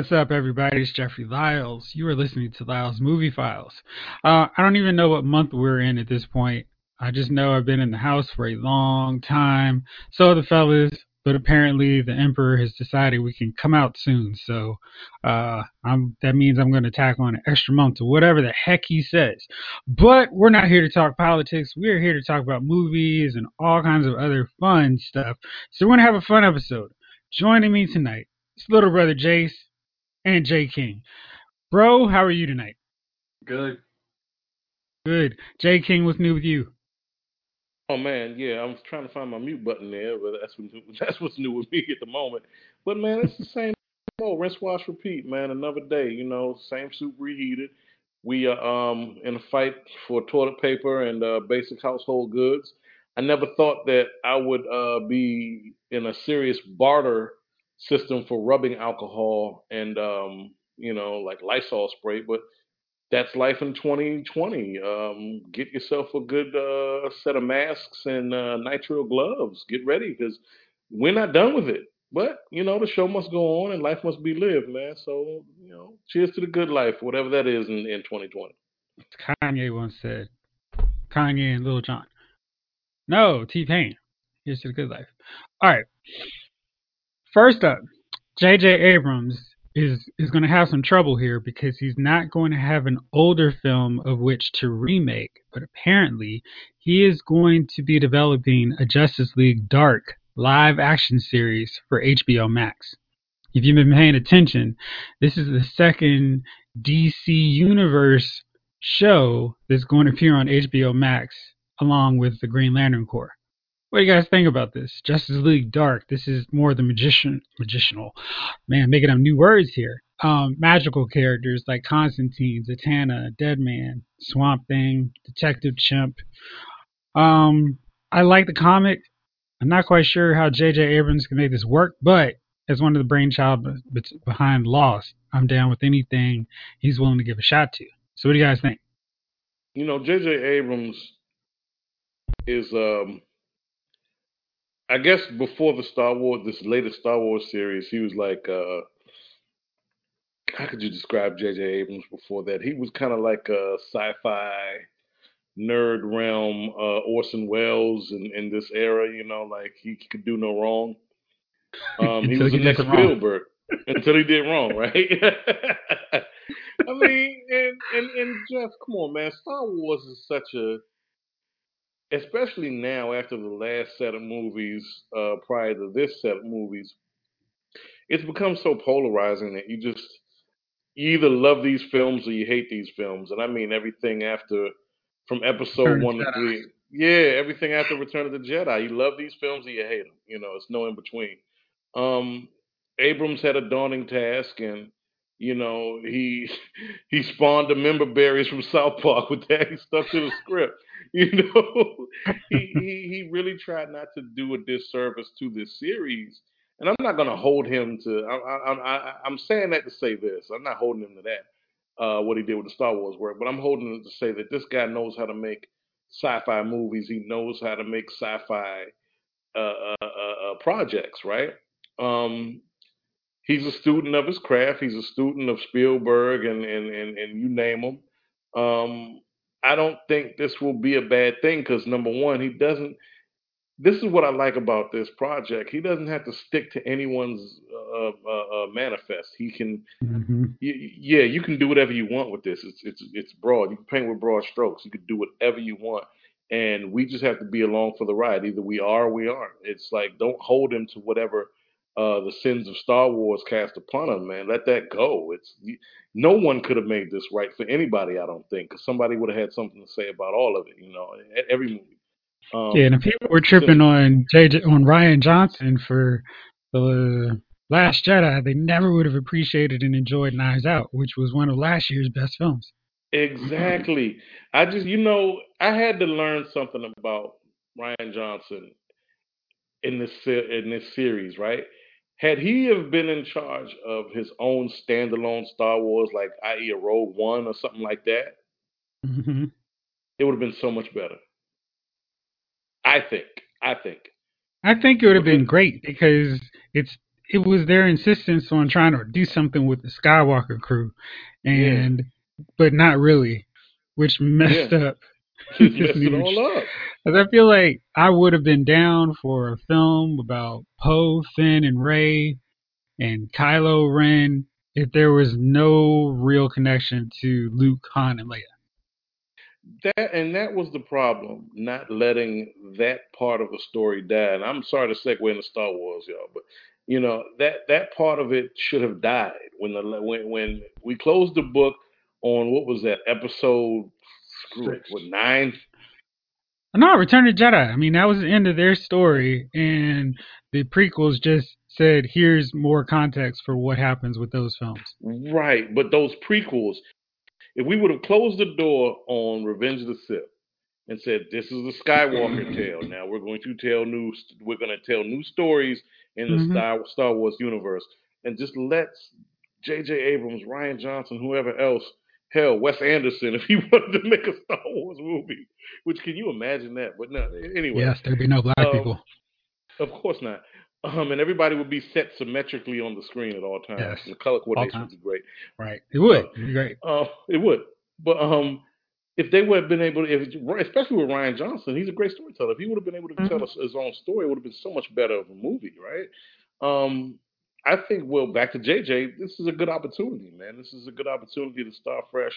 What's up, everybody? It's Jeffrey Lyles. You are listening to Lyles Movie Files. Uh, I don't even know what month we're in at this point. I just know I've been in the house for a long time. So the fellas, but apparently the Emperor has decided we can come out soon. So uh, that means I'm going to tack on an extra month to whatever the heck he says. But we're not here to talk politics. We're here to talk about movies and all kinds of other fun stuff. So we're going to have a fun episode. Joining me tonight, is little brother Jace and Jay King. Bro, how are you tonight? Good. Good. Jay King, what's new with you? Oh man, yeah, I was trying to find my mute button there, but that's what, that's what's new with me at the moment. But man, it's the same old rinse, wash, repeat, man. Another day, you know, same soup reheated. We are um in a fight for toilet paper and uh, basic household goods. I never thought that I would uh, be in a serious barter system for rubbing alcohol and um, you know like Lysol spray, but that's life in 2020. Um, get yourself a good uh, set of masks and uh, nitrile gloves. Get ready because we're not done with it. But you know the show must go on and life must be lived, man. So you know, cheers to the good life, whatever that is in, in 2020. Kanye once said, Kanye and Lil Jon. No, T Pain. Here's to the good life. All right. First up, J.J. Abrams is is going to have some trouble here because he's not going to have an older film of which to remake, but apparently he is going to be developing a Justice League Dark live action series for HBO Max. If you've been paying attention, this is the second DC Universe show that's going to appear on HBO Max along with the Green Lantern Corps. What do you guys think about this? Justice League Dark. This is more the magician, magicianal, man, making up new words here. Um, magical characters like Constantine, Zatanna, Deadman, Swamp Thing, Detective Chimp. Um, I like the comic. I'm not quite sure how J.J. Abrams can make this work, but as one of the brainchild behind Lost, I'm down with anything he's willing to give a shot to. So, what do you guys think? You know, J.J. Abrams is um, I guess before the Star Wars, this latest Star Wars series, he was like, uh, how could you describe J.J. Abrams before that? He was kind of like a sci-fi nerd realm, uh, Orson Welles in, in this era. You know, like he could do no wrong. Um, he was the next Spielberg until he did wrong, right? I mean, and, and and Jeff, come on, man. Star Wars is such a especially now after the last set of movies, uh, prior to this set of movies, it's become so polarizing that you just you either love these films or you hate these films, and I mean everything after from episode Return one to three. Yeah, everything after Return of the Jedi. You love these films or you hate them. You know, it's no in between. Um, Abrams had a daunting task, and you know he he spawned the member berries from South Park with that. He stuck to the script. You know, he, he he really tried not to do a disservice to this series, and I'm not going to hold him to. I, I'm saying that to say this. I'm not holding him to that. Uh, what he did with the Star Wars work, but I'm holding him to say that this guy knows how to make sci-fi movies. He knows how to make sci-fi uh, uh, uh, uh projects, right? Um, he's a student of his craft. He's a student of Spielberg and and and, and you name him. Um, I don't think this will be a bad thing because number one, he doesn't. This is what I like about this project. He doesn't have to stick to anyone's uh, uh, uh, manifest. He can, mm-hmm. y- yeah, you can do whatever you want with this. It's it's it's broad. You can paint with broad strokes. You can do whatever you want, and we just have to be along for the ride. Either we are or we aren't. It's like don't hold him to whatever uh, the sins of Star Wars cast upon him, man. Let that go. It's no one could have made this right for anybody, I don't think, because somebody would have had something to say about all of it. You know, every movie. Um, yeah, and if people were tripping since, on JJ on Rian Johnson for the Last Jedi, they never would have appreciated and enjoyed Knives Out, which was one of last year's best films. Exactly. I just, you know, I had to learn something about Rian Johnson in this in this series, right? Had he have been in charge of his own standalone Star Wars, like i.e. a Rogue One or something like that, mm-hmm. it would have been so much better. I think. I think. I think it would have been great because it's it was their insistence on trying to do something with the Skywalker crew, and but not really, which messed Yeah. up. Just messed it all up. Because I feel like I would have been down for a film about Poe, Finn, and Rey, and Kylo Ren if there was no real connection to Luke, Han, and Leia. That and that was the problem, not letting that part of the story die. And I'm sorry to segue into Star Wars, y'all, but you know that that part of it should have died when the when when we closed the book on what was that episode? Screw it, what nine? No, Return of the Jedi. I mean, that was the end of their story, and the prequels just said, "Here's more context for what happens with those films." Right, but those prequels, if we would have closed the door on Revenge of the Sith and said this is the Skywalker tale, now we're going to tell new, we're going to tell new stories in the Mhm. Star Star Wars universe, and just let J.J. Abrams, Rian Johnson, whoever else, hell, Wes Anderson, if he wanted to make a Star Wars movie, which can you imagine that? But no, anyway, Yes, there'd be no black Um, people. of course not. Um, and everybody would be set symmetrically on the screen at all times. Yes, the color coordination would be great. Right? It would. It'd be great. Uh, it would. But um, if they would have been able to, if, especially with Rian Johnson, he's a great storyteller. If he would have been able to Mhm. tell us his own story, it would have been so much better of a movie, right? Um, I think, well, back to JJ, this is a good opportunity, man. This is a good opportunity to start fresh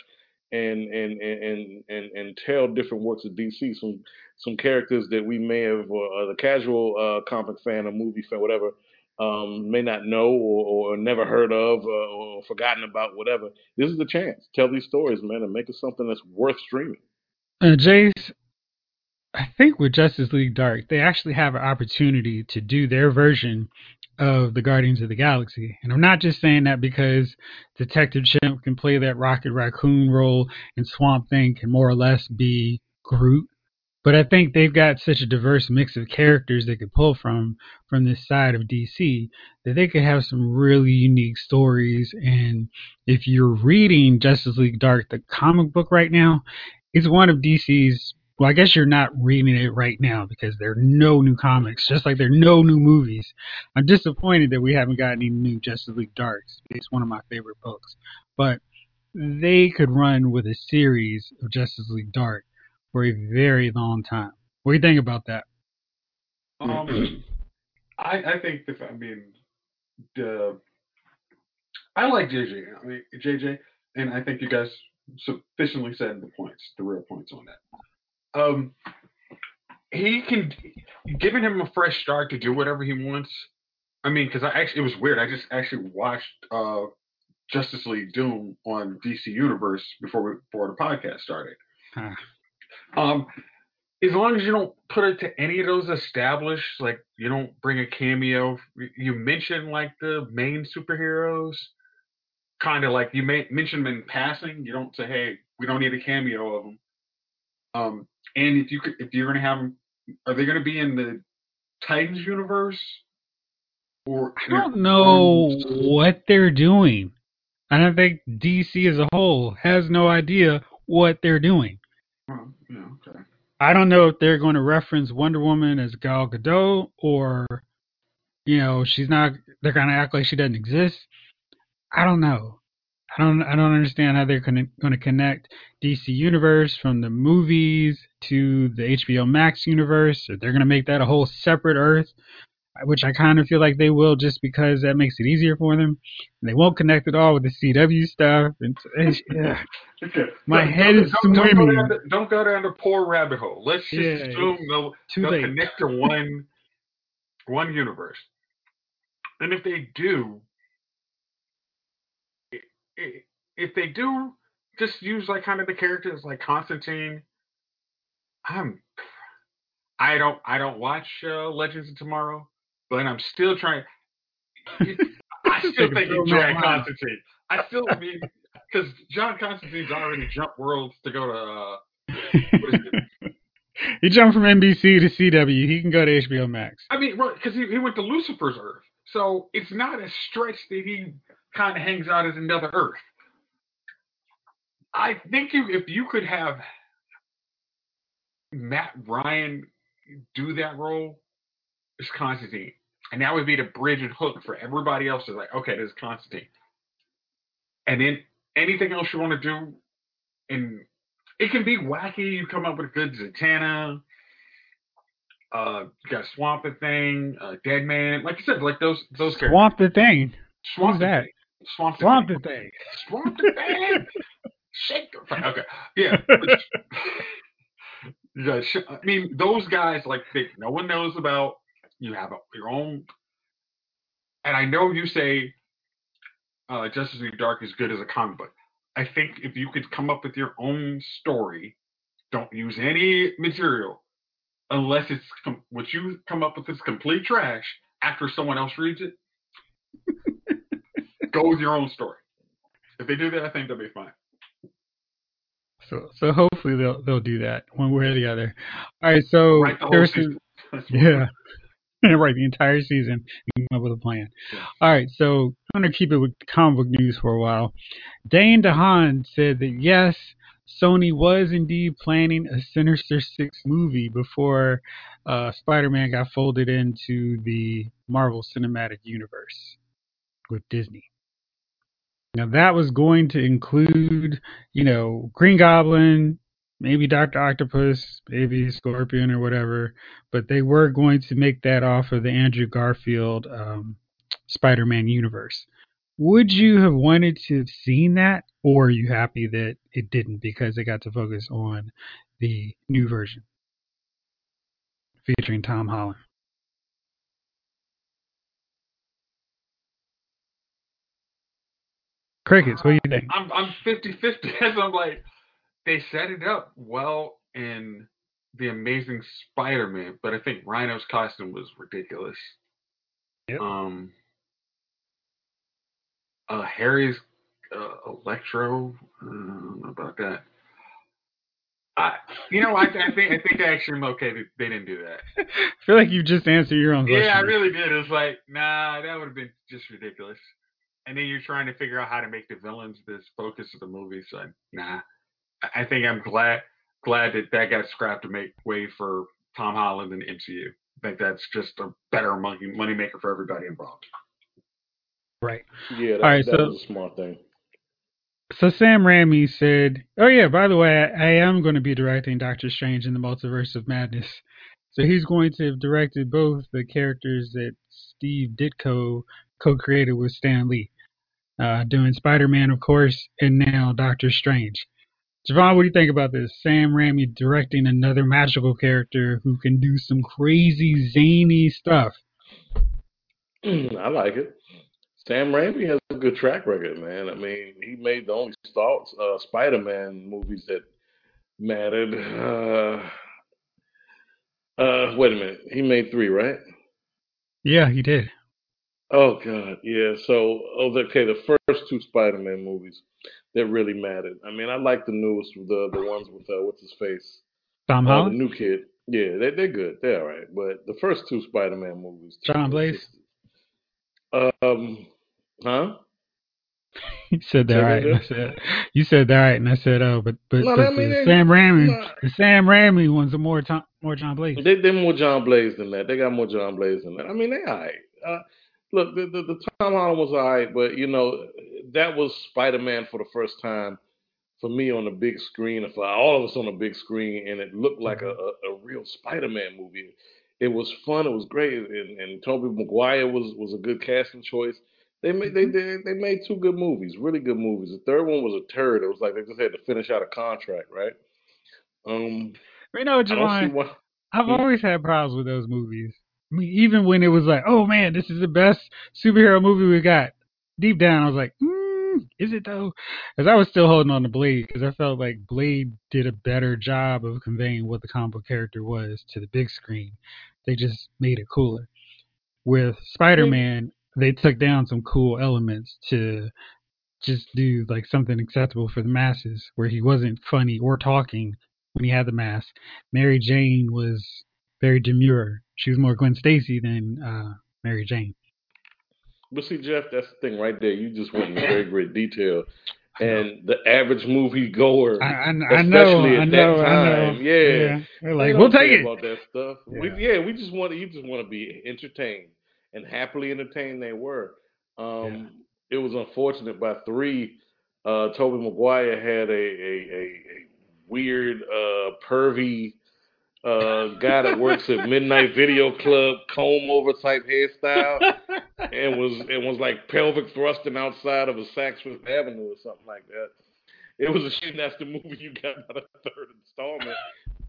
and and and and and, and tell different works of DC. Some some characters that we may have, or, or the casual uh, comic fan or movie fan, whatever, um, may not know or, or never heard of uh, or forgotten about, whatever. This is the chance. Tell these stories, man, and make it something that's worth streaming. Uh, Jace, I think with Justice League Dark, they actually have an opportunity to do their version of the Guardians of the Galaxy. And I'm not just saying that because Detective Chimp can play that Rocket Raccoon role and Swamp Thing can more or less be Groot. But I think they've got such a diverse mix of characters they could pull from from this side of DC that they could have some really unique stories. And if you're reading Justice League Dark, the comic book right now, it's one of DC's. Well, I guess you're not reading it right now because there are no new comics, just like there are no new movies. I'm disappointed that we haven't gotten any new Justice League Darks. It's one of my favorite books, but they could run with a series of Justice League Dark for a very long time. What do you think about that? Um, I I think the I mean the I like JJ. I mean JJ, and I think you guys sufficiently said the points, the real points on that. Um, he can giving him a fresh start to do whatever he wants. I mean, because I actually it was weird. I just actually watched uh Justice League Doom on DC Universe before we, before the podcast started. Huh. Um, as long as you don't put it to any of those established, like you don't bring a cameo. You mention like the main superheroes, kind of like you may mention them in passing. You don't say, "Hey, we don't need a cameo of them." Um, and if you could, if you're gonna have them, are they gonna be in the Titans universe? Or I don't know what they're doing. I don't think DC as a whole has no idea what they're doing. Oh, yeah, okay. I don't know if they're going to reference Wonder Woman as Gal Gadot or, you know, she's not. They're going to act like she doesn't exist. I don't know. I don't. I don't understand how they're going to connect DC Universe from the movies to the HBO Max universe. Or they're going to make that a whole separate Earth, which I kind of feel like they will, just because that makes it easier for them. And they won't connect it all with the CW stuff. And yeah. Okay. My Don't- head don't- is don't, don't go swimming. down the, don't go down the poor rabbit hole. Let's just Yeah, assume they'll, they'll connect to one one universe. And if they do, if they do, just use like kind of the characters like Constantine. I'm, I don't, I don't watch uh, Legends of Tomorrow, but I'm still trying. I still think throw he in that dragged line. Constantine. I still mean because John Constantine's already jumped worlds to go to. Uh, what is it? he jumped from NBC to CW. He can go to HBO Max. I mean, because he, he went to Lucifer's Earth, so it's not a stretch that he kind of hangs out as another Earth. I think if, if you could have Matt Ryan do that role, it's Constantine. and that would be the bridge and hook for everybody else. Is like, okay, this is Constantine, and then anything else you want to do, and it can be wacky. You come up with a good Zatanna. Uh, you got Swamp the Thing, uh, Dead Man, like you said, like those those characters. Swamp the thing. Swamp Who's that? Thing. Swamp the Swamp Thing. the thing. Swamp the Thing. Shake the thing. Okay, yeah. I mean, those guys like they, no one knows about. You have a, your own, and I know you say uh, Justice League Dark is good as a comic book. I think if you could come up with your own story, don't use any material unless it's com- what you come up with is complete trash after someone else reads it. Go with your own story. If they do that, I think they'll be fine. So so hopefully they'll they'll do that one way or the other. All right, so Write the whole there's season. That's Yeah. right, the entire season and come up with a plan. Yeah. All right, so I'm going to keep it with comic book news for a while. Dane DeHaan said that yes, Sony was indeed planning a Sinister Six movie before uh, Spider Man got folded into the Marvel Cinematic Universe with Disney. Now, that was going to include, you know, Green Goblin, maybe Dr. Octopus, maybe Scorpion or whatever but they were going to make that off of the Andrew Garfield um, Spider-Man universe. Would you have wanted to have seen that, or are you happy that it didn't because they got to focus on the new version featuring Tom Holland? Crickets, what do you think? I'm I'm 50 50 I'm like they set it up well in the Amazing Spider-Man, but I think Rhino's costume was ridiculous. Yep. Um, uh, Harry's uh, Electro, I don't know about that. I, you know, I, I think I think actually I'm okay that they didn't do that. I feel like you just answered your own question. Yeah, I really did. It was like, nah, that would have been just ridiculous. And then you're trying to figure out how to make the villains this focus of the movie. So, nah, I- I think I'm glad glad that that got scrapped to make way for Tom Holland and the MCU. I think that's just a better money moneymaker for everybody involved. Right. Yeah, that, All right, that so- was a smart thing. So Sam Raimi said, "Oh yeah, by the way, I, I am going to be directing Doctor Strange in the Multiverse of Madness. So he's going to have directed both the characters that Steve Ditko co-created with Stan Lee, uh, doing Spider-Man, of course, and now Doctor Strange. Javon, what do you think about this? Sam Raimi directing another magical character who can do some crazy zany stuff. I like it. Sam Raimi has a good track record, man. I mean, he made the only uh, Spider-Man movies that mattered. Uh, uh, wait a minute, he made three, right? Yeah, he did. Oh God, yeah. So, oh, okay, the first two Spider-Man movies that really mattered. I mean, I like the newest, the the ones with uh, what's his face, Tom uh, the Holland, new kid. Yeah, they they're good. They're all right. But the first two Spider-Man movies, John Blaze? Um, huh? You said that right. And I said you said that right, and I said, oh, but but, No, but I mean, the Sam Raimi, the Sam Raimi ones are more Tom, more John Blaze. They they're more John Blaze than that. They got more John Blaze than that. I mean, they all right. Uh, look, the, the the Tom Holland was all right, but you know, that was Spider Man for the first time for me on the big screen, for all of us on the big screen, and it looked like a, a, a real Spider Man movie. It was fun. It was great, and, and Tobey Maguire was was a good casting choice. They made they, they they made two good movies, really good movies. The third one was a turd. It was like they just had to finish out a contract, right? Um, You know, I don't see Javon, why. I've Hmm. always had problems with those movies. Even when it was like, oh man, this is the best superhero movie we got. Deep down, I was like, mm, is it though? Because I was still holding on to Blade because I felt like Blade did a better job of conveying what the comic character was to the big screen. They just made it cooler. With Spider Man, they took down some cool elements to just do like something acceptable for the masses, where he wasn't funny or talking when he had the mask. Mary Jane was very demure. She was more Gwen Stacy than uh, Mary Jane. But see, Jeff, that's the thing right there. You just went into very great detail. And the average movie goer, I, I, I know, Especially I at know, that I know. time, yeah. They're like, don't we'll take it. about that stuff. Yeah. We, yeah, we just want to you just want to be entertained. and happily entertained they were. Um, It was unfortunate by three. Uh, Tobey Maguire had a a, a, a weird uh, pervy uh, guy that works at Midnight Video Club comb over type hairstyle and was and was like pelvic thrusting outside of a Saks Fifth Avenue or something like that. It was a shame that's the movie you got out third installment,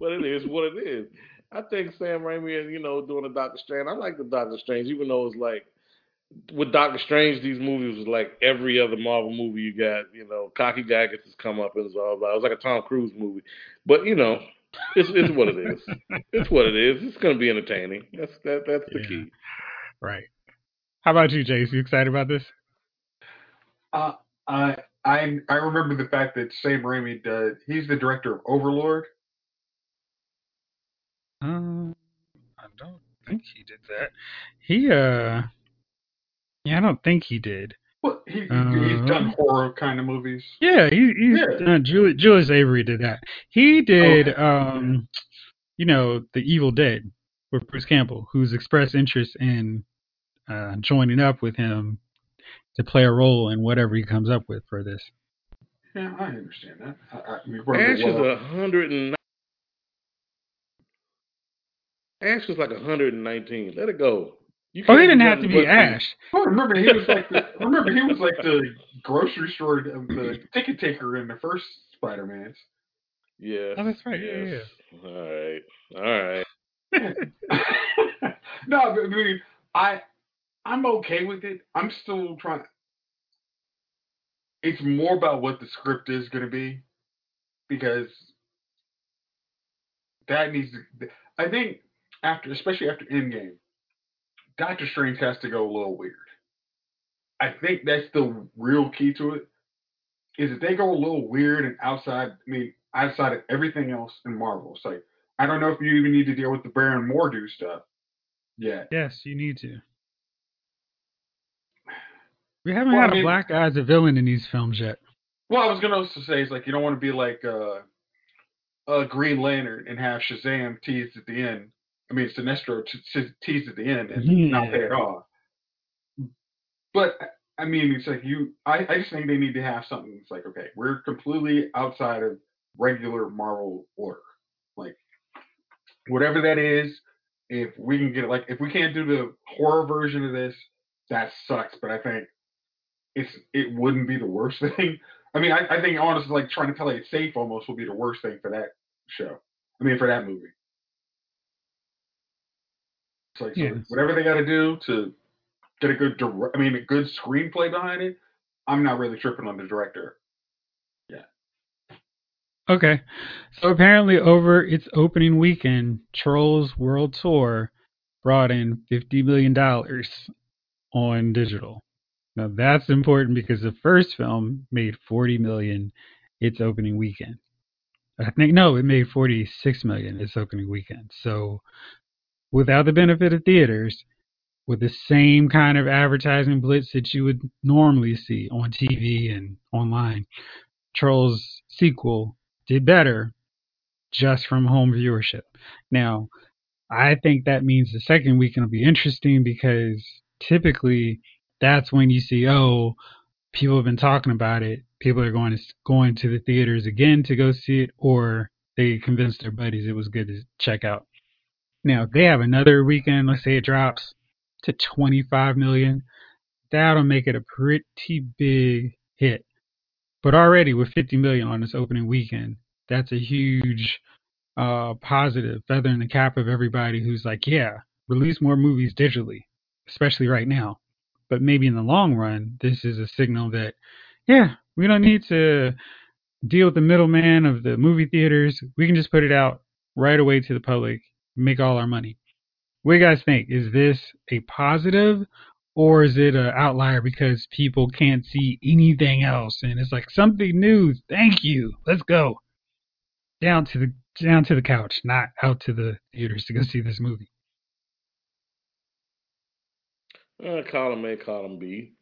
but it is what it is. I think Sam Raimi, and you know, doing the Doctor Strange. I like the Doctor Strange, even though it's like with Doctor Strange, these movies was like every other Marvel movie you got. You know, cocky guy gets his come up and it's all about. It was like a Tom Cruise movie, but you know, it's it's what it is. It's what it is. It's going to be entertaining. That's that. That's the Yeah. key. Right. How about you, Jace? You excited about this? Uh, I I I remember the fact that Sam Raimi does. He's the director of Overlord. Um, I don't think he did that. He uh, yeah, I don't think he did. Well, he he's Uh, done horror kind of movies. Yeah, he, he's Yeah. uh, Julius, Julius Avery did that. He did um, you know, The Evil Dead with Bruce Campbell, who's expressed interest in uh joining up with him to play a role in whatever he comes up with for this. Yeah, I understand that. I, I we remember Ash is a hundred and. Ash was like a hundred and nineteen. Let it go. You Oh, he didn't have to be Ash. Well, remember he was like the, remember he was like the grocery store uh, the ticket taker in the first Spider Man's. Yes. Oh, that's right. Yeah, yeah. All right. All right. no, but I mean, I I'm okay with it. I'm still trying. It's more about what the script is going to be, because that needs to. I think after, especially after Endgame, Doctor Strange has to go a little weird. I think that's the real key to it. Is that they go a little weird and outside. I mean, outside of everything else in Marvel. It's like I don't know if you even need to deal with the Baron Mordo stuff yet. Yes, you need to. We haven't Well, I had a black guy as a villain in these films yet. Well, I was gonna also say is like you don't want to be like uh, a Green Lantern and have Shazam teased at the end. I mean, Sinestro t- t- teased at the end and not pay it off. But I mean, it's like you. I, I just think they need to have something. It's like okay, we're completely outside of regular Marvel order. Like whatever that is, if we can get it, like if we can't do the horror version of this, that sucks. But I think it's it wouldn't be the worst thing. I mean, I, I think honestly, like trying to play it safe almost would be the worst thing for that show. I mean, for that movie. It's like so whatever they got to do to get a good, dir- I mean, a good screenplay behind it. I'm not really tripping on the director. Yeah. Okay. So apparently, over its opening weekend, Trolls World Tour brought in $50 million on digital. Now, that's important because the first film made 40 million its opening weekend. I think, no, it made 46 million its opening weekend. So, without the benefit of theaters, with the same kind of advertising blitz that you would normally see on TV and online, Trolls sequel did better just from home viewership. Now, I think that means the second weekend will be interesting because typically that's when you see, oh, people have been talking about it. People are going to going to the theaters again to go see it, or they convinced their buddies it was good to check out. Now, if they have another weekend, let's say it drops to 25 million, that'll make it a pretty big hit. But already with 50 million on this opening weekend, that's a huge uh, positive feather in the cap of everybody who's like, yeah, release more movies digitally, especially right now. But maybe in the long run, this is a signal that, yeah, we don't need to deal with the middleman of the movie theaters. We can just put it out right away to the public, make all our money. What do you guys think? Is this a positive or is it an outlier because people can't see anything else and it's like something new? Thank you. Let's go down to the down to the couch, not out to the theaters to go see this movie. Uh, column A, column B.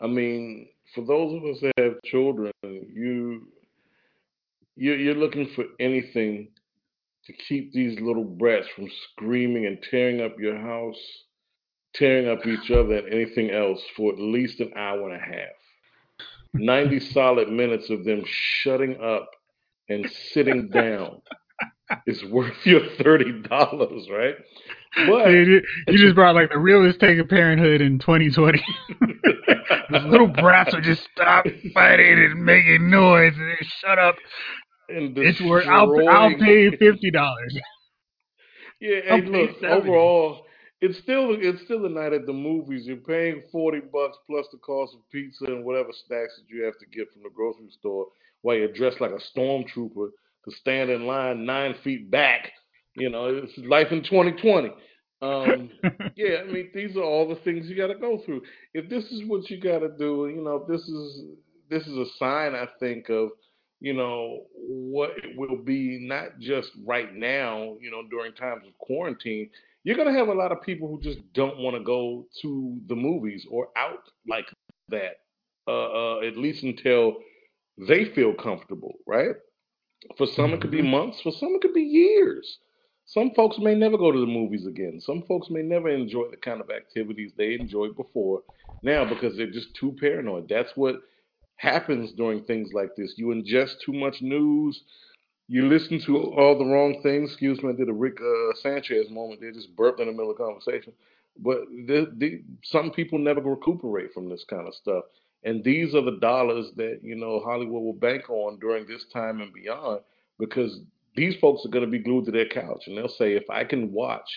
I mean, for those of us that have children, you you you're looking for anything to keep these little brats from screaming and tearing up your house, tearing up each other and anything else for at least an hour and a half. 90 solid minutes of them shutting up and sitting down is worth your $30, right? But Dude, you just brought like the realest take of Parenthood in 2020. Those little brats would just stop fighting and making noise and then shut up. And It's worth. I'll, I'll pay fifty dollars. Yeah, hey, look, 70. overall, it's still it's still a night at the movies. You're paying forty bucks plus the cost of pizza and whatever snacks that you have to get from the grocery store while you're dressed like a stormtrooper to stand in line nine feet back. You know, it's life in 2020. Um, yeah, I mean, these are all the things you got to go through. If this is what you got to do, you know, this is this is a sign, I think, of you know what it will be not just right now, you know, during times of quarantine. You're gonna have a lot of people who just don't want to go to the movies or out like that, uh, uh, at least until they feel comfortable, right? For some, it could be months. For some, it could be years. Some folks may never go to the movies again. Some folks may never enjoy the kind of activities they enjoyed before now because they're just too paranoid. That's what happens during things like this. You ingest too much news. You listen to all the wrong things. Excuse me, I did a Rick uh, Sanchez moment. They just burped in the middle of conversation. But the, the, some people never recuperate from this kind of stuff. And these are the dollars that, you know, Hollywood will bank on during this time and beyond because these folks are going to be glued to their couch and they'll say, if I can watch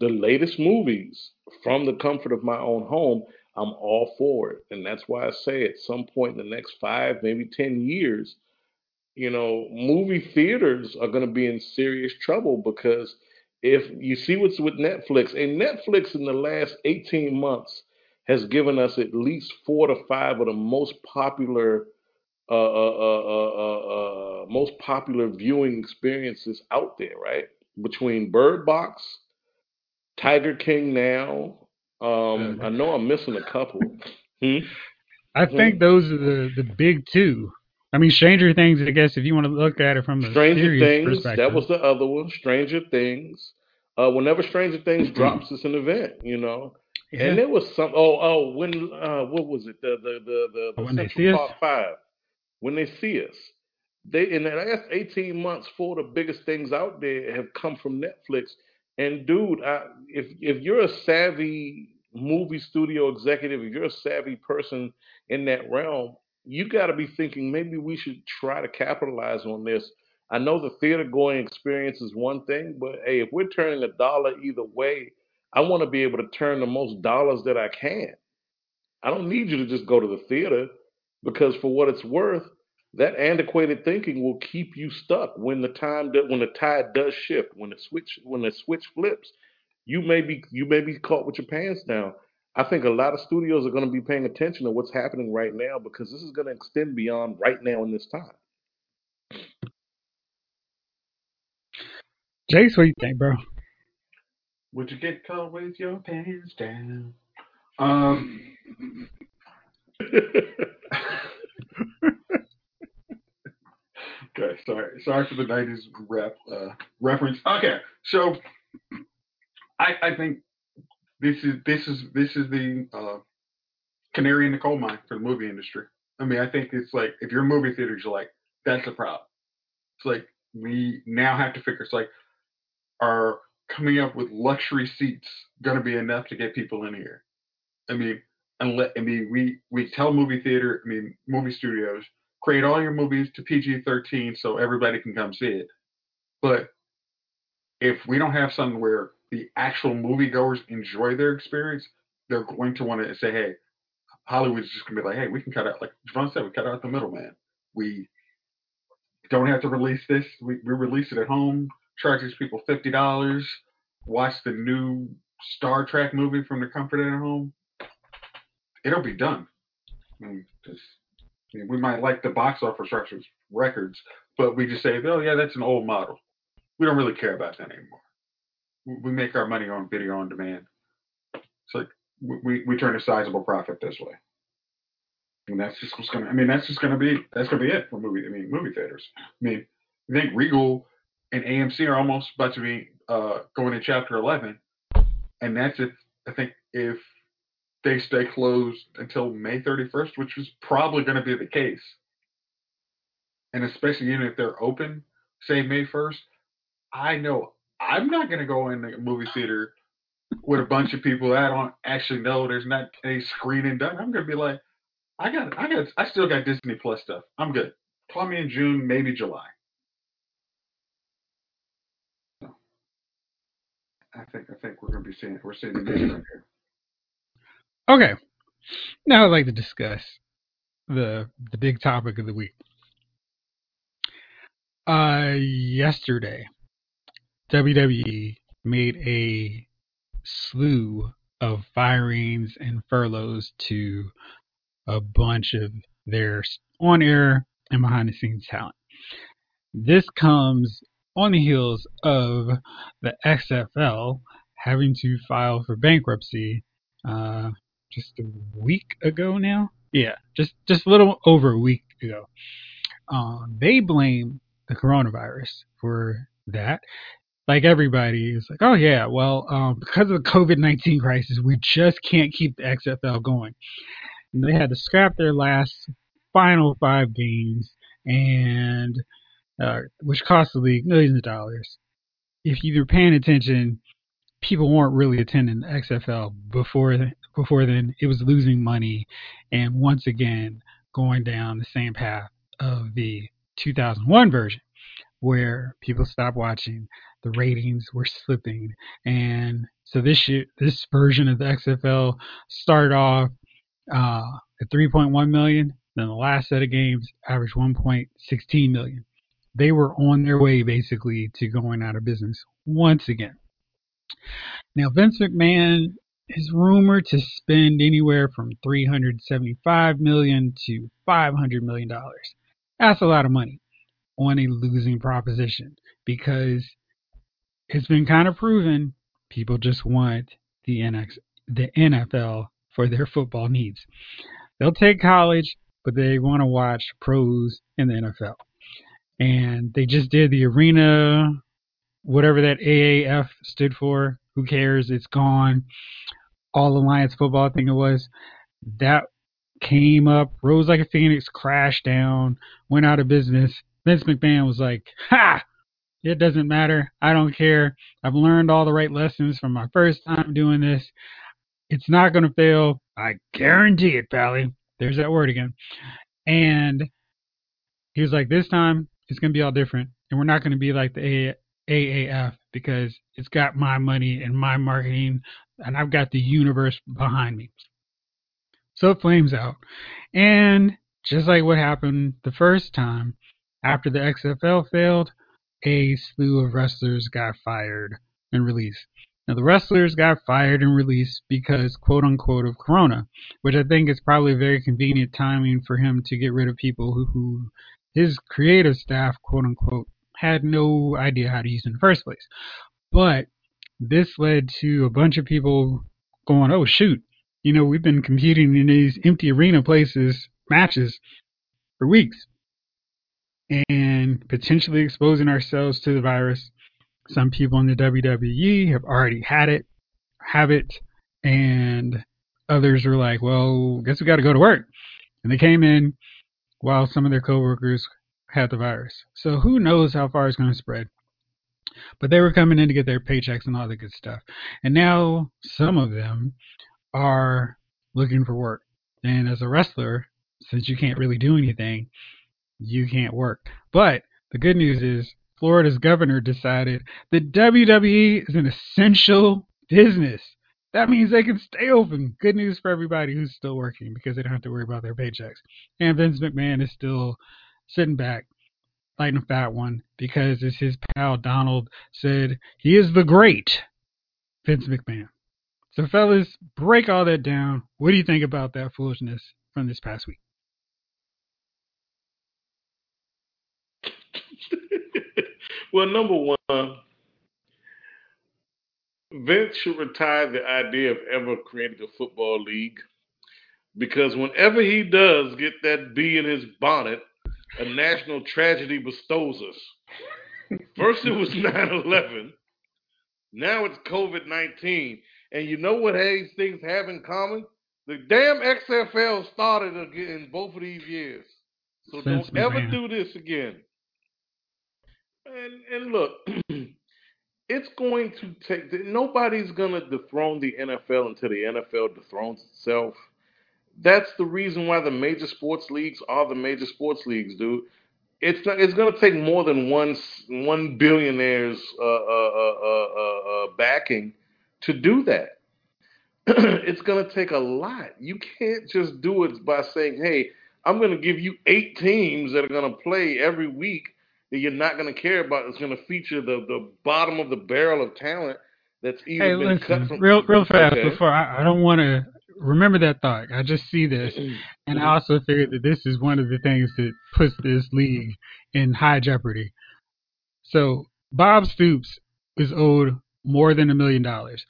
the latest movies from the comfort of my own home, I'm all for it. And that's why I say at some point in the next five, maybe 10 years, you know, movie theaters are going to be in serious trouble because if you see what's with Netflix, and Netflix in the last 18 months has given us at least four to five of the most popular uh, uh, uh, uh, uh, uh, most popular viewing experiences out there, right? Between Bird Box, Tiger King now. Um, I know I'm missing a couple. Hmm? I think those are the the big two. I mean, Stranger Things. I guess if you want to look at it from a Stranger Things, perspective, that was the other one. Stranger Things. Uh, whenever Stranger Things drops, it's an event, you know. Yeah. And there was some. Oh, oh, when? Uh, what was it? The the the the, the When They Central See Us? Five. When they see us, they in the last eighteen months, four of the biggest things out there have come from Netflix. And dude, I, if if you're a savvy movie studio executive, if you're a savvy person in that realm, you got to be thinking maybe we should try to capitalize on this. I know the theater going experience is one thing, but hey, if we're turning a dollar either way, I want to be able to turn the most dollars that I can. I don't need you to just go to the theater because for what it's worth, that antiquated thinking will keep you stuck when the time that when the tide does shift, when the switch when the switch flips, you may be you may be caught with your pants down. I think a lot of studios are going to be paying attention to what's happening right now because this is going to extend beyond right now in this time. Jace, what do you think, bro? Would you get caught with your pants down? Um, okay, sorry, sorry for the '90s rap uh, reference. Okay, so I, I think this is this is this is the uh, canary in the coal mine for the movie industry. I mean, I think it's like if you're movie theater, you're like, that's a problem. It's like we now have to figure. It's like, are coming up with luxury seats going to be enough to get people in here? I mean, unless I mean, we we tell movie theater, I mean, movie studios, create all your movies to PG-13 so everybody can come see it. But if we don't have something where the actual moviegoers enjoy their experience, they're going to want to say, hey, Hollywood's just going to be like, hey, we can cut out, like Javon said, we cut out the middleman. We don't have to release this. We, we release it at home, charge these people $50, watch the new Star Trek movie from the comfort of their home. It'll be done. I mean, just, we might like the box office records, records, but we just say, oh, yeah, that's an old model. We don't really care about that anymore. We- We make our money on video on demand. It's like we, we turn a sizable profit this way. And that's just what's gonna. I mean, that's just gonna be that's gonna be it for movie. I mean, movie theaters. I mean, I think Regal and AMC are almost about to be uh, going to Chapter 11, and that's if I think if they stay closed until May 31st, which is probably going to be the case, and especially even if they're open, say May 1st, I know I'm not going to go in the movie theater with a bunch of people that I don't actually know. There's not a screening done. I'm going to be like, I got, I got, I still got Disney Plus stuff. I'm good. Call me in June, maybe July. I think, I think we're going to be seeing, we're seeing the right here. Okay. Now I'd like to discuss the the big topic of the week. Uh, yesterday, WWE made a slew of firings and furloughs to a bunch of their on air and behind the scenes talent. This comes on the heels of the XFL having to file for bankruptcy uh, just a week ago now. Yeah, just just a little over a week ago. Uh, they blame the coronavirus for that. Like everybody is like, oh yeah, well, um, because of the COVID nineteen crisis, we just can't keep the XFL going. And they had to scrap their last final five games, and uh, which cost the league millions of dollars. If you were paying attention, people weren't really attending the XFL before before then. It was losing money, and once again going down the same path of the 2001 version, where people stopped watching, the ratings were slipping, and so this year, this version of the XFL started off uh, at 3.1 million. Then the last set of games averaged 1.16 million. They were on their way basically to going out of business once again. Now Vince McMahon is rumored to spend anywhere from 375 million to 500 million dollars. That's a lot of money on a losing proposition because it's been kind of proven people just want the NX, the NFL for their football needs. They'll take college, but they want to watch pros in the NFL. And they just did the arena, whatever that AAF stood for. Who cares? It's gone. All Alliance football, I think it was. That came up, rose like a phoenix, crashed down, went out of business. Vince McMahon was like, ha! It doesn't matter. I don't care. I've learned all the right lessons from my first time doing this. It's not going to fail. I guarantee it, Pally. There's that word again. And he was like, this time it's going to be all different. And we're not going to be like the AAF because it's got my money and my marketing, and I've got the universe behind me. So it flames out. And just like what happened the first time, after the XFL failed, a slew of wrestlers got fired and released. Now, the wrestlers got fired and released because, quote unquote, of Corona, which I think is probably very convenient timing for him to get rid of people who, who his creative staff, quote unquote, had no idea how to use in the first place. But this led to a bunch of people going, oh, shoot, you know, we've been competing in these empty arena places, matches for weeks and potentially exposing ourselves to the virus. Some people in the WWE have already had it, have it, and others were like, well, guess we got to go to work. And they came in while some of their coworkers had the virus. So who knows how far it's going to spread. But they were coming in to get their paychecks and all the good stuff. And now some of them are looking for work. And as a wrestler, since you can't really do anything, you can't work. But the good news is Florida's governor decided that WWE is an essential business. That means they can stay open. Good news for everybody who's still working because they don't have to worry about their paychecks. And Vince McMahon is still sitting back, lighting a fat one because, as his pal Donald said, he is the great Vince McMahon. So, fellas, break all that down. What do you think about that foolishness from this past week? well, number one, Vince should retire the idea of ever creating a football league because whenever he does get that bee in his bonnet, a national tragedy bestows us. First it was 9 11, now it's COVID 19, And you know what these things have in common? The damn XFL started again in both of these years. So Vince don't ever McMahon. do this again. And and look, it's going to take nobody's gonna dethrone the NFL until the NFL dethrones itself. That's the reason why the major sports leagues are the major sports leagues, dude. It's not, it's gonna take more than one one billionaire's uh, uh, uh, uh, uh, uh, backing to do that. it's going to take a lot. You can't just do it by saying, "Hey, I'm going to give you eight teams that are going to play every week that you're not going to care about. It's going to feature the the bottom of the barrel of talent that's either Hey, been cut listen, from." real real fast Okay. before I, I don't want to remember that thought. I just see this, and I also figured that this is one of the things that puts this league in high jeopardy. So Bob Stoops is owed more than a million dollars,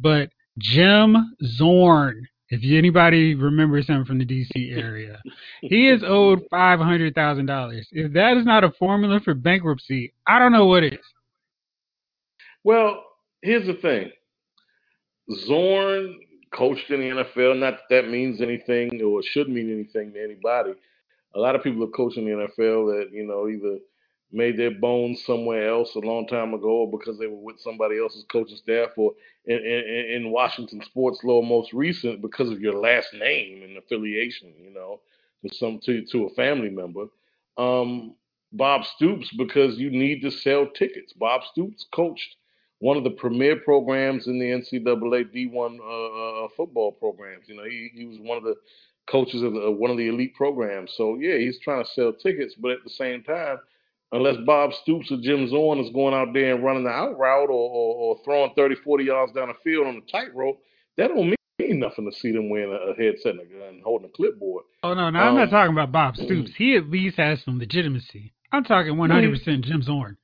but Jim Zorn, if anybody remembers him from the DC area, he is owed five hundred thousand dollars. If that is not a formula for bankruptcy, I don't know what is. Well, here's the thing. Zorn coached in the NFL. Not that that means anything or should mean anything to anybody. A lot of people are coaching the NFL that you know either made their bones somewhere else a long time ago, or because they were with somebody else's coaching staff, or in, in, in Washington sports law, most recent because of your last name and affiliation. You know, to some to to a family member. Um, Bob Stoops because you need to sell tickets. Bob Stoops coached one of the premier programs in the NCAA D1 uh, uh, football programs. You know, he, he was one of the coaches of the, one of the elite programs. So yeah, he's trying to sell tickets, but at the same time, unless Bob Stoops or Jim Zorn is going out there and running the out route or, or, or throwing 30, 40 yards down the field on the tightrope, that don't mean nothing to see them wearing a, a headset and, a, and holding a clipboard. Oh no, no, I'm Um, not talking about Bob Stoops. He at least has some legitimacy. I'm talking 100% Jim Zorn.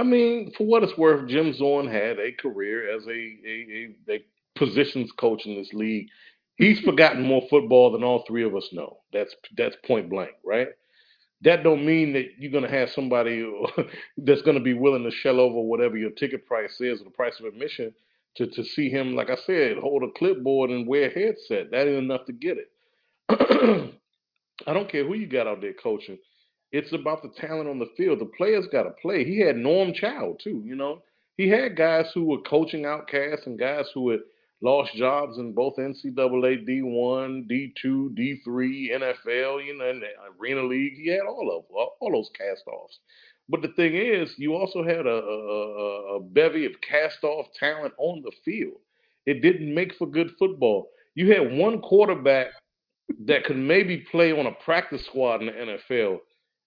I mean, for what it's worth, Jim Zorn had a career as a, a, a, a positions coach in this league. He's mm-hmm. forgotten more football than all three of us know. That's that's point blank, right? That don't mean that you're gonna have somebody that's gonna be willing to shell over whatever your ticket price is or the price of admission to, to see him, like I said, hold a clipboard and wear a headset. That ain't enough to get it. I don't care who you got out there coaching. It's about the talent on the field. The players got to play. He had Norm Chow too. You know, he had guys who were coaching outcasts and guys who had lost jobs in both NCAA D1, D2, D3, NFL. You know, and Arena League. He had all of all, those cast-offs. But the thing is, you also had a, a- a bevy of cast-off talent on the field. It didn't make for good football. You had one quarterback that could maybe play on a practice squad in the NFL,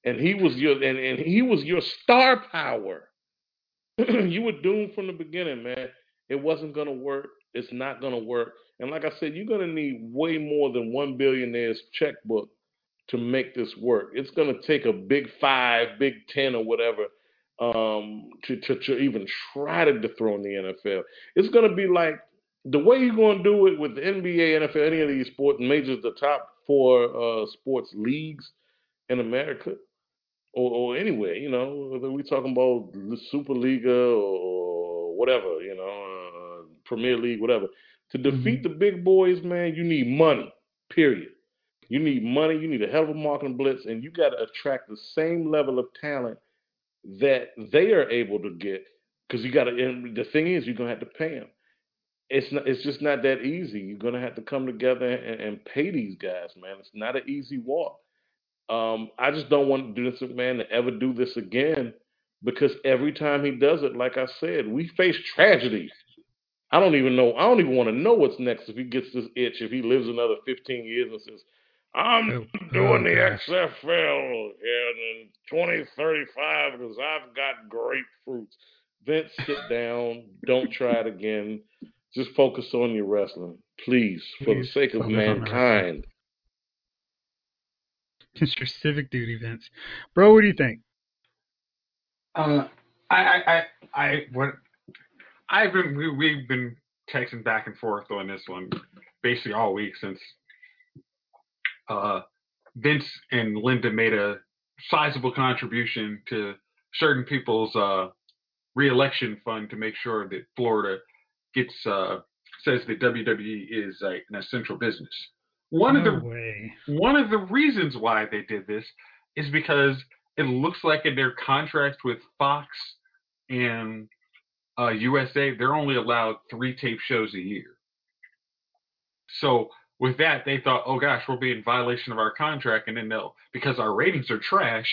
and he was your and, and he was your star power. you were doomed from the beginning, man. It wasn't gonna work. It's not gonna work. And like I said, you're gonna need way more than one billionaire's checkbook to make this work. It's gonna take a big five, big ten, or whatever, um, to, to to even try to dethrone the NFL. It's gonna be like the way you're gonna do it with the NBA, NFL, any of these sports majors, the top four uh, sports leagues in America or, or anywhere, you know, whether we talking about the Superliga or whatever, you know, uh, Premier League, whatever. To defeat the big boys, man, you need money. Period. You need money. You need a hell of a marketing blitz, and you got to attract the same level of talent that they are able to get. Because you got to. And the thing is, you're gonna have to pay them. It's not. It's just not that easy. You're gonna have to come together and, and pay these guys, man. It's not an easy walk. Um, I just don't want Vince McMahon to ever do this again because every time he does it, like I said, we face tragedy. I don't even know. I don't even want to know what's next if he gets this itch. If he lives another 15 years and says, "I'm Oh, doing oh, the gosh. XFL in 2035 because I've got grapefruits." Vince, sit down. Don't try it again. Just focus on your wrestling, please, for the sake of focus on the wrestling. mankind. Your civic duty, Vince. Bro, what do you think? Uh, I, I, I, I, what, I've been, we, we've been texting back and forth on this one basically all week since, uh, Vince and Linda made a sizable contribution to certain people's, uh, reelection fund to make sure that Florida gets, uh, says that WWE is like an essential business. One no of the way. one of the reasons why they did this is because it looks like in their contract with Fox and uh, USA, they're only allowed three tape shows a year. So with that, they thought, oh gosh, we'll be in violation of our contract, and then they'll because our ratings are trash.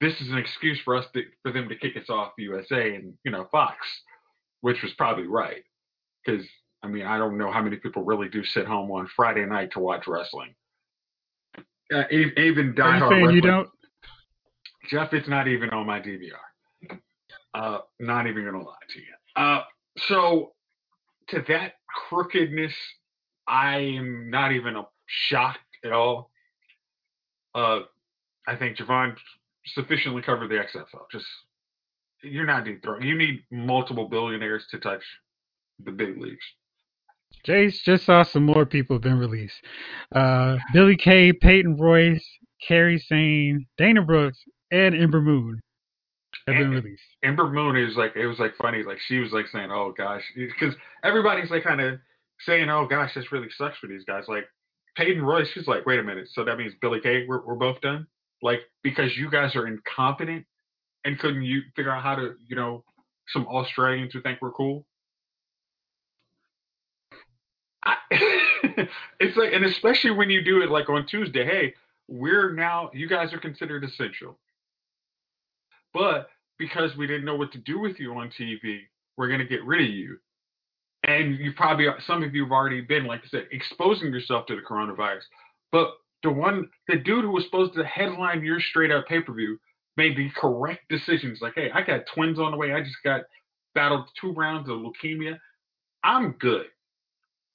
This is an excuse for us to, for them to kick us off USA and you know Fox, which was probably right because I mean I don't know how many people really do sit home on Friday night to watch wrestling. Uh, even Are you saying you don't? Jeff, it's not even on my DVR. Uh, not even gonna lie to you. Uh, so to that crookedness, I am not even shocked at all. Uh, I think Javon sufficiently covered the XFL. Just you're not deep throwing. You need multiple billionaires to touch the big leagues. Jace just saw some more people have been released. Uh, Billie Kay, Peyton Royce, Kairi Sane, Dana Brooks, and Ember Moon have been released. Ember Moon is like it was like funny like she was like saying oh gosh because everybody's like kind of saying oh gosh this really sucks for these guys like Peyton Royce she's like wait a minute so that means Billie Kay we're, we're both done like because you guys are incompetent and couldn't you figure out how to you know some Australians who think we're cool I, it's like and especially when you do it like on Tuesday hey we're now you guys are considered essential but because we didn't know what to do with you on TV, we're going to get rid of you. And you probably, some of you have already been, like I said, exposing yourself to the coronavirus. But the one, the dude who was supposed to headline your straight up pay per view made the correct decisions. Like, hey, I got twins on the way. I just got battled two rounds of leukemia. I'm good.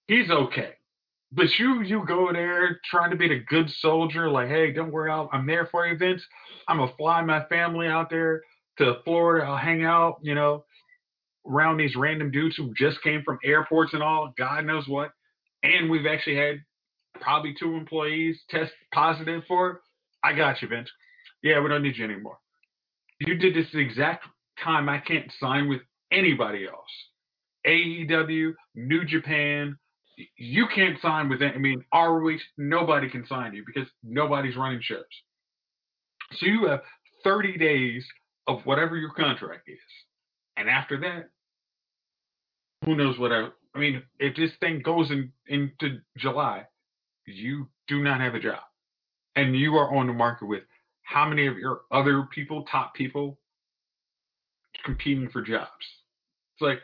He's okay. But you, you go there trying to be the good soldier, like, hey, don't worry, I'll, I'm there for you, Vince. I'm gonna fly my family out there to Florida. I'll hang out, you know, around these random dudes who just came from airports and all, God knows what. And we've actually had probably two employees test positive for it. I got you, Vince. Yeah, we don't need you anymore. You did this exact time I can't sign with anybody else. AEW, New Japan, you can't sign with I mean, ROH, nobody can sign you because nobody's running shows. So you have 30 days of whatever your contract is. And after that, who knows what I, I mean, if this thing goes in, into July, you do not have a job. And you are on the market with how many of your other people, top people, competing for jobs? It's like,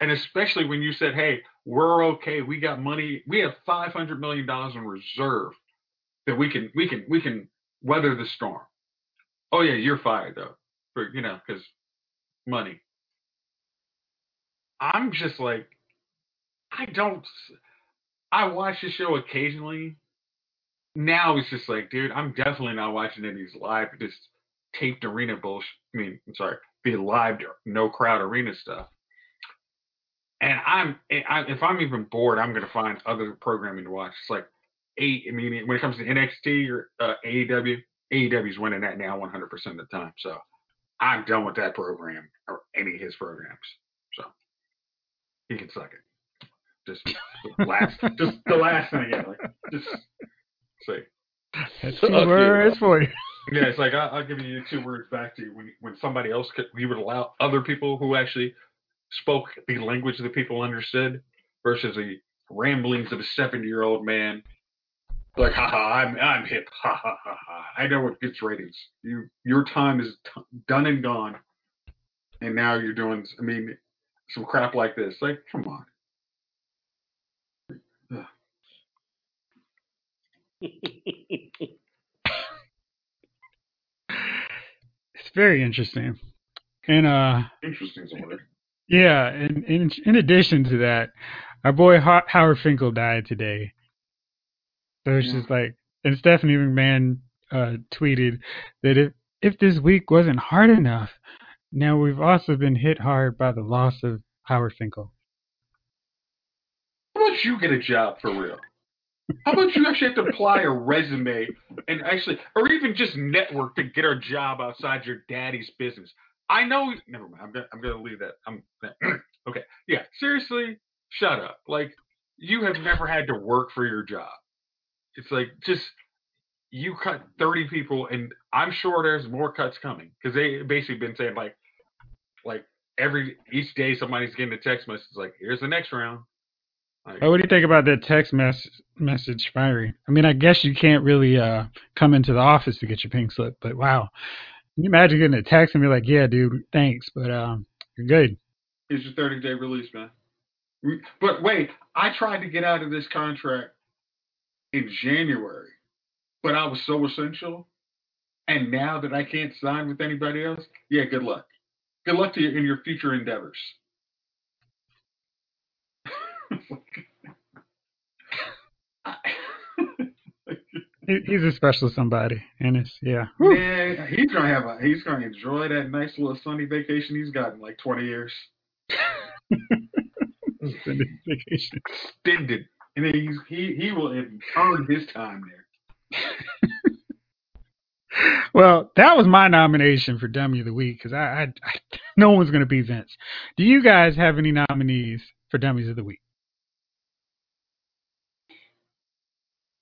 and especially when you said, hey, we're okay, we got money, we have $500 million in reserve that we can, we can, we can weather the storm. Oh yeah, you're fired though, for you know, because money. I'm just like, I don't. I watch the show occasionally. Now it's just like, dude, I'm definitely not watching any of these live, this taped arena bullshit. I mean, I'm sorry, the live no crowd arena stuff. And I'm, I, if I'm even bored, I'm gonna find other programming to watch. It's like, eight. I mean, when it comes to NXT or uh, AEW, AEW's winning that now 100% of the time. So I'm done with that program or any of his programs. So he can suck it. Just the last, just the last thing. Yeah, like just say. That's two words for you. Yeah, it's like I'll, I'll give you two words back to you when when somebody else could. We would allow other people who actually spoke the language that people understood versus the ramblings of a seventy year old man. Like, haha, I'm I'm hip, ha ha ha ha. I know what gets ratings. You your time is t- done and gone, and now you're doing. I mean, some crap like this. Like, come on. It's very interesting. And uh, Interesting is a word. Yeah, and in in addition to that, our boy Ho- Howard Finkel died today. So it's Yeah. just like, and Stephanie McMahon uh, tweeted that if if this week wasn't hard enough, now we've also been hit hard by the loss of Howard Finkel. How about you get a job for real? How about you actually have to apply a resume and actually, or even just network to get a job outside your daddy's business? I know. Never mind. I'm gonna, I'm gonna leave that. I'm okay. Yeah. Seriously, shut up. Like you have never had to work for your job. It's like just you cut 30 people, and I'm sure there's more cuts coming because they basically been saying like, like every each day somebody's getting a text message like, "Here's the next round." Like, Oh, what do you think about that text mess- message firing? I mean, I guess you can't really uh, come into the office to get your pink slip, but wow. Can you imagine getting a text and be like, yeah, dude, thanks, but um, you're good. Here's your 30 day release, man. But wait, I tried to get out of this contract in January, but I was so essential. And now that I can't sign with anybody else, yeah, good luck. Good luck to you in your future endeavors. He's a special somebody, and it's, yeah. Whew. Man, he's gonna have a he's gonna enjoy that nice little sunny vacation he's got in like twenty years. Extended vacation. Extended. And then he's he he will earn his time there. Well, that was my nomination for Dummy of the Week because I, I, I, no one's going to be Vince. Do you guys have any nominees for Dummies of the Week?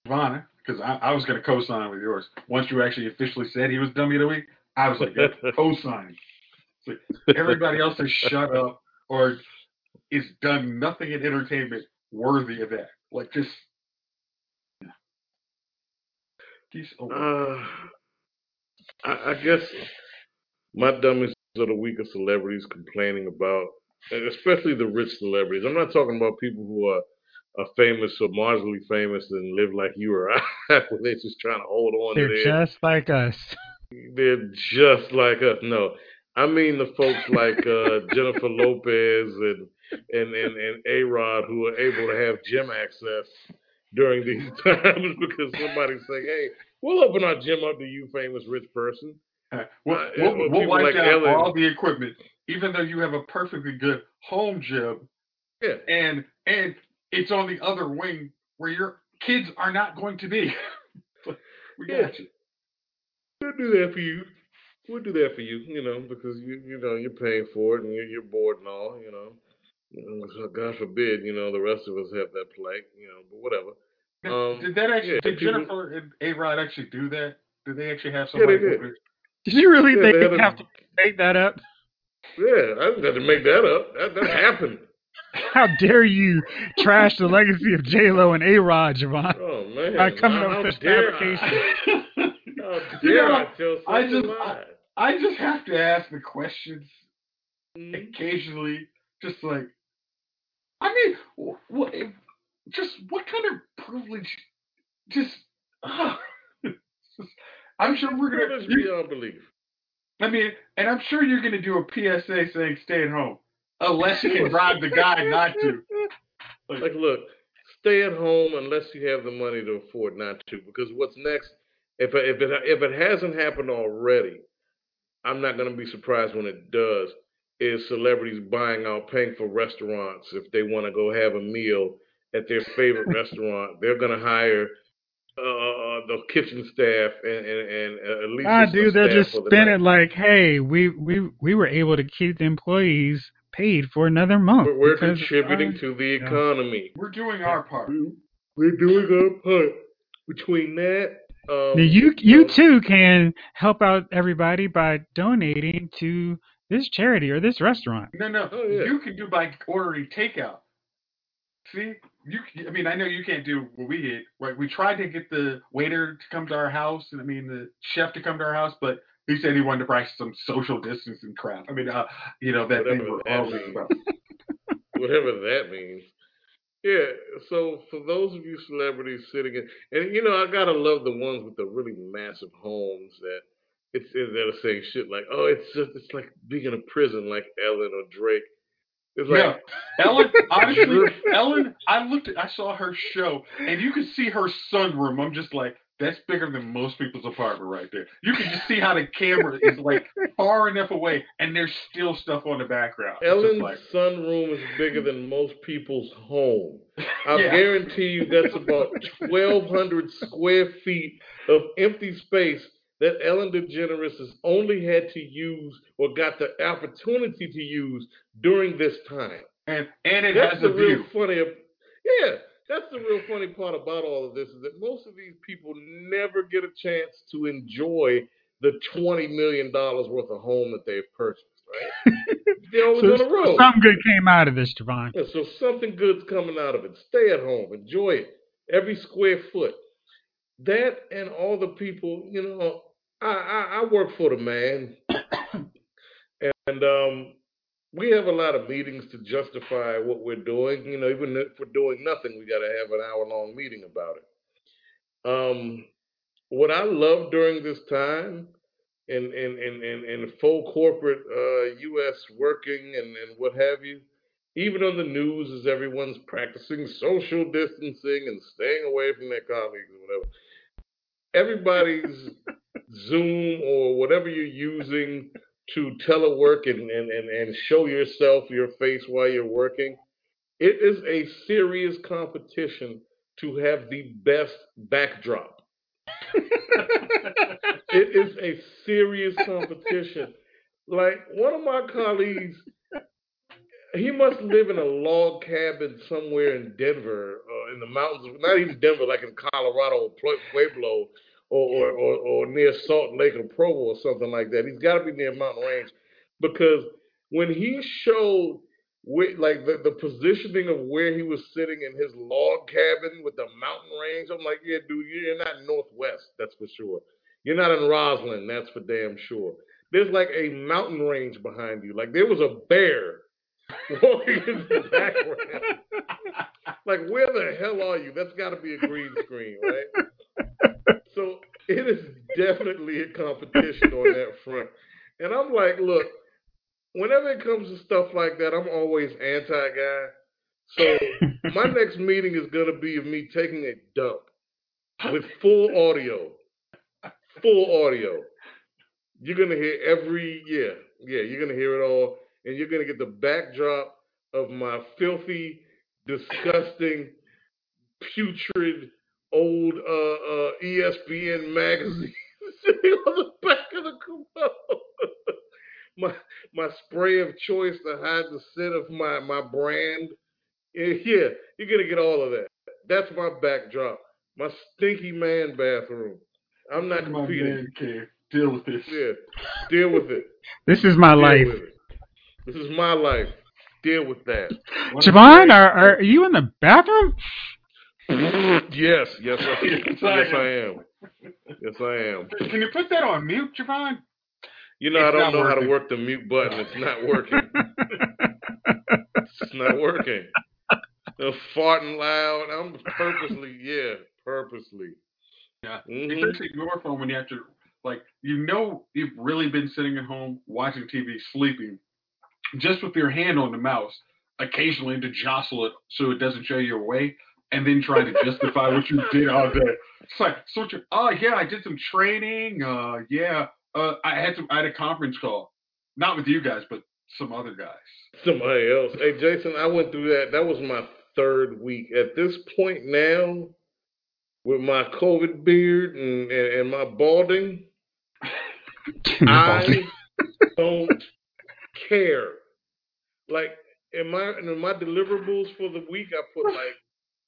Ivana, because I, I was going to co-sign with yours. Once you actually officially said he was dummy of the week, I was like, yeah, co-sign. Like, everybody else has shut up or is done nothing in entertainment worthy of that. Like just, yeah. Uh, I, I guess my dummies of the week are celebrities complaining about, and especially the rich celebrities. I'm not talking about people who are, are famous or marginally famous and live like you or I, where they're just trying to hold on to They're their. just like us. They're just like us. No, I mean the folks like uh, Jennifer Lopez and and and and A Rod who are able to have gym access during these times because somebody's saying, "Hey, we'll open our gym up to you, famous rich person." uh, we'll, uh, we'll, we'll wipe like down Ellen. all the equipment, even though you have a perfectly good home gym Yeah, and and it's on the other wing where your kids are not going to be. we Yeah. got you. we'll do that for you. We'll do that for you, you know, because you you know you're paying for it and you're, you're bored and all, you know. So God forbid, you know, the rest of us have that plague, you know, but whatever. Did, Um, did that actually? yeah, did people- Jennifer and A Rod actually do that? Did they actually have Yeah, they somebody? did. Did you really Yeah, think they had they a- have to make that up? Yeah, I didn't have to make that up. That, that happened. How dare you trash the legacy of J Lo and A Rod, Javon? Oh man, By coming how, up with this dare fabrication. I? How You know, I tell such I a just- lie? I just have to ask the questions Mhm. occasionally, just like, I mean, what? if- Just what kind of privilege? Just, ah. Just- I'm sure we're gonna. Privilege you- beyond belief. I mean, and I'm sure you're gonna do a PSA saying stay at home, unless you can bribe the guy not to. Like, Like, look, stay at home unless you have the money to afford not to. Because what's next? If it, if it if it hasn't happened already, I'm not going to be surprised when it does. Is celebrities buying out, paying for restaurants if they want to go have a meal at their favorite restaurant? They're going to hire uh, the kitchen staff and and, and uh, at least Ah, dude, they'll just for the spin night. it like, hey, we we we were able to keep the employees paid for another month. We're, we're contributing uh, to the yeah. economy. we're doing our part. We're doing our part. Between that, um, Now, you you um, too can help out everybody by donating to this charity or this restaurant. No, no, Oh, yeah. you can do by ordering takeout. See, you. I mean, I know you can't do what we did. Right? We tried to get the waiter to come to our house, and I mean the chef to come to our house, but he said he wanted to practice some social distancing crap. I mean, uh, you know that thing Whatever we're that means. about. whatever that means. Yeah. So for those of you celebrities sitting in, and you know, I gotta love the ones with the really massive homes that it's that are saying shit like, "Oh, it's just it's like being in a prison, like Ellen or Drake." It's Yeah, Ellen. Honestly, Ellen. I looked at. I saw her show, and you could see her sunroom. I'm just like, that's bigger than most people's apartment right there. You can just see how the camera is like far enough away, and there's still stuff on the background. Ellen's like, sunroom is bigger than most people's home. I Yeah. guarantee you that's about 1,200 square feet of empty space that Ellen DeGeneres has only had to use or got the opportunity to use during this time. and and it That's has a real view. funny. Yeah, that's the real funny part about all of this is that most of these people never get a chance to enjoy the twenty million dollars worth of home that they've purchased. Right? They're always on the road. Something good came out of this, Javon. Yeah, so something good's coming out of it. Stay at home, enjoy it, every square foot. That and all the people, you know, I I, I work for the man, and um, we have a lot of meetings to justify what we're doing. You know, even if we're doing nothing, we got to have an hour long meeting about it. Um, what I love during this time in in in in, in full corporate uh, U.S. working and and what have you, even on the news, as everyone's practicing social distancing and staying away from their colleagues or whatever. Everybody's Zoom or whatever you're using to telework and, and, and, and show yourself your face while you're working. It is a serious competition to have the best backdrop. it is a serious competition. Like one of my colleagues, he must live in a log cabin somewhere in Denver, uh, in the mountains. Not even Denver, like in Colorado or Pue- Pueblo, or, or, or near Salt Lake or Provo or something like that. He's got to be near Mountain Range, because when he showed where, like the, the positioning of where he was sitting in his log cabin with the mountain range, I'm like, yeah, dude, you're not Northwest, that's for sure. You're not in Roslyn, that's for damn sure. There's like a mountain range behind you. Like there was a bear walking in the background. Like where the hell are you? That's got to be a green screen, right? So it is definitely a competition on that front. And I'm like, look, whenever it comes to stuff like that, I'm always anti guy. So my next meeting is gonna be of me taking a dump with full audio. Full audio. You're gonna hear every yeah, yeah, you're gonna hear it all, and you're gonna get the backdrop of my filthy, disgusting, putrid old uh, uh, ESPN magazine sitting on the back of the commode. my my spray of choice to hide the scent of my my brand. Yeah, yeah, you're gonna get all of that. That's my backdrop. My stinky man bathroom. I'm not My competing. man cave. Deal with this. Yeah, deal with it. This is my Deal life. This is my life. Deal with that. One Javon, are, are you in the bathroom? Yes, yes, I, Yes, yes, I am. Yes, I am. Can you put that on mute, Javon? You know, I don't know how to work the mute button. It's not working. It's not working. They're farting loud. I'm purposely, yeah, purposely. Yeah. Mhm. Especially your phone when you have to, like, you know, you've really been sitting at home watching TV, sleeping, just with your hand on the mouse, occasionally to jostle it so it doesn't show you away, and then trying to justify what you did all day. It's like, so you, oh yeah, I did some training. Uh, yeah, uh, I had some, I had a conference call, not with you guys, but some other guys. Somebody else. Hey, Jason, I went through that. That was my third week. At this point now, with my COVID beard and, and, and my balding, I don't care. Like in my in my deliverables for the week, I put like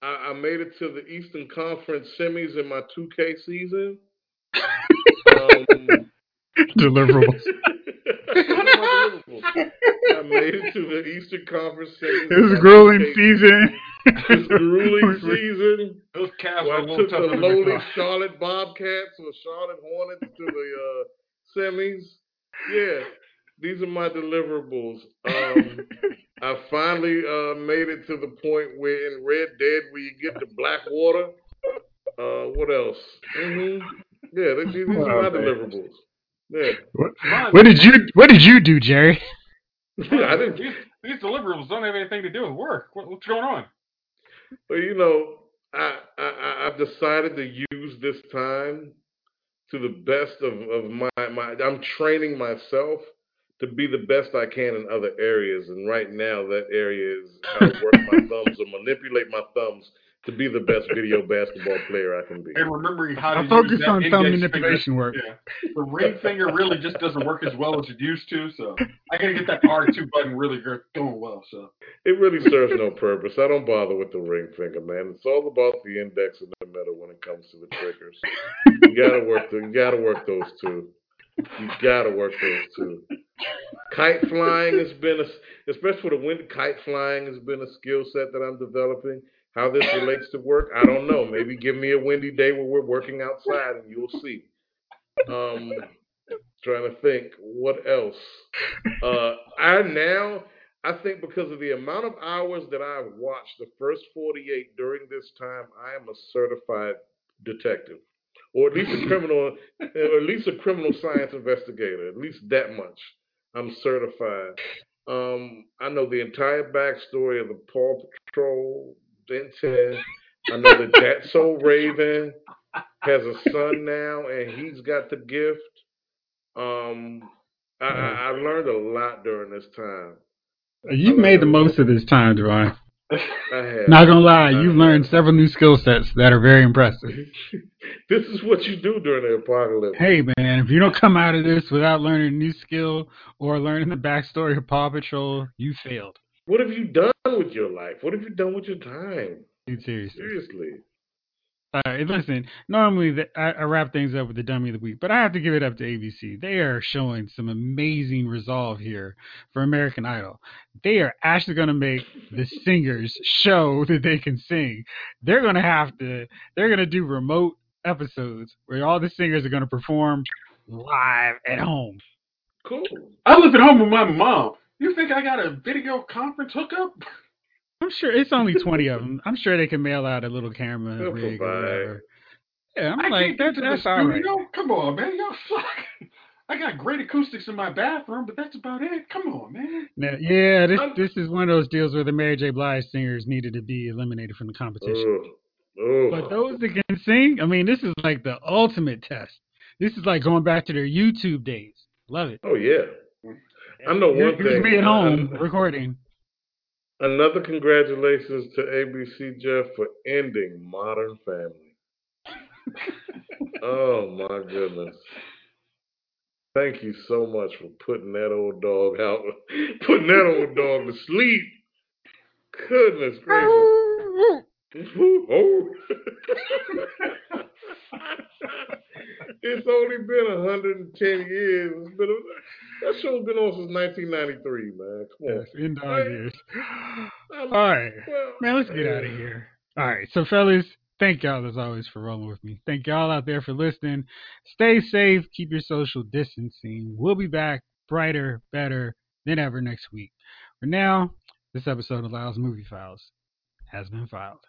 I, I made it to the Eastern Conference semis in my 2K season. Um, Deliverables. One of my deliverables. I made it to the Eastern Conference semis. It was a grueling 2K season. This grueling season. Those calves Well, are a I little took the than lowly. Charlotte Bobcats or Charlotte Hornets to the uh, semis. Yeah, these are my deliverables. Um, I finally uh, made it to the point where in Red Dead, where you get to Blackwater. Uh, what else? hmm Yeah, these, these are Oh, my man. deliverables. Yeah, what, what did you What did you do, Jerry? I didn't. These, these deliverables don't have anything to do with work. What, what's going on? Well, you know, I, I I- I've decided to use this time to the best of, of my, my I'm training myself to be the best I can in other areas. And right now that area is how to work my thumbs or manipulate my thumbs to be the best video basketball player I can be. And remembering how to I use focus on thumb manipulation work. Yeah, the ring finger really just doesn't work as well as it used to. So I gotta get that R two button really go- going well. So It really serves no purpose. I don't bother with the ring finger, man. It's all about the index and the middle when it comes to the triggers. You gotta work the, you gotta work those two. You gotta work those two. Kite flying has been a, especially for the wind. Kite flying has been a skill set that I'm developing. How this relates to work, I don't know. Maybe give me a windy day where we're working outside and you'll see. Um, trying to think what else. Uh, I now I think because of the amount of hours that I've watched the first 48 during this time, I am a certified detective, or at least a criminal, or at least a criminal science investigator. At least that much, I'm certified. Um, I know the entire backstory of the Paw Patrol, 10. I know that that Soul Raven has a son now, and he's got the gift. Um, I, I, learned a lot during this time. You've made the most of this time, Devon. Not gonna lie, you've learned several new skill sets that are very impressive. this is what you do during the apocalypse. Hey man, if you don't come out of this without learning a new skill or learning the backstory of Paw Patrol, you failed. What have you done with your life? What have you done with your time? Seriously. Seriously. All right, listen. Normally, the, I, I wrap things up with the dummy of the week, but I have to give it up to ABC. They are showing some amazing resolve here for American Idol. They are actually going to make the singers show that they can sing. They're going to have to. They're going to do remote episodes where all the singers are going to perform live at home. Cool. I live at home with my mom. You think I got a video conference hookup? I'm sure it's only twenty of them. I'm sure they can mail out a little camera They'll oh, rig or whatever. Yeah, I'm I like can't get that's that's all right. studio. Come on, man, y'all suck. I got great acoustics in my bathroom, but that's about it. Come on, man. Now, yeah, this I'm- this is one of those deals where the Mary J. Blige singers needed to be eliminated from the competition. Ugh. Ugh. But those that can sing, I mean, this is like the ultimate test. This is like going back to their YouTube days. Love it. oh yeah. I know Here's- one here's thing. me at home recording. Another congratulations to ABC Jeff for ending Modern Family. oh my goodness. Thank you so much for putting that old dog out, putting that old dog to sleep. Goodness gracious. Oh. It's only been 110 years. It's been a, that show's been on since 1993, man. Come on. Yes, in dog years. All right. well, Man, let's get out of here. All right. So, fellas, thank y'all as always for rolling with me. Thank y'all out there for listening. Stay safe. Keep your social distancing. We'll be back brighter, better than ever next week. For now, this episode of Lyle's Movie Files has been filed.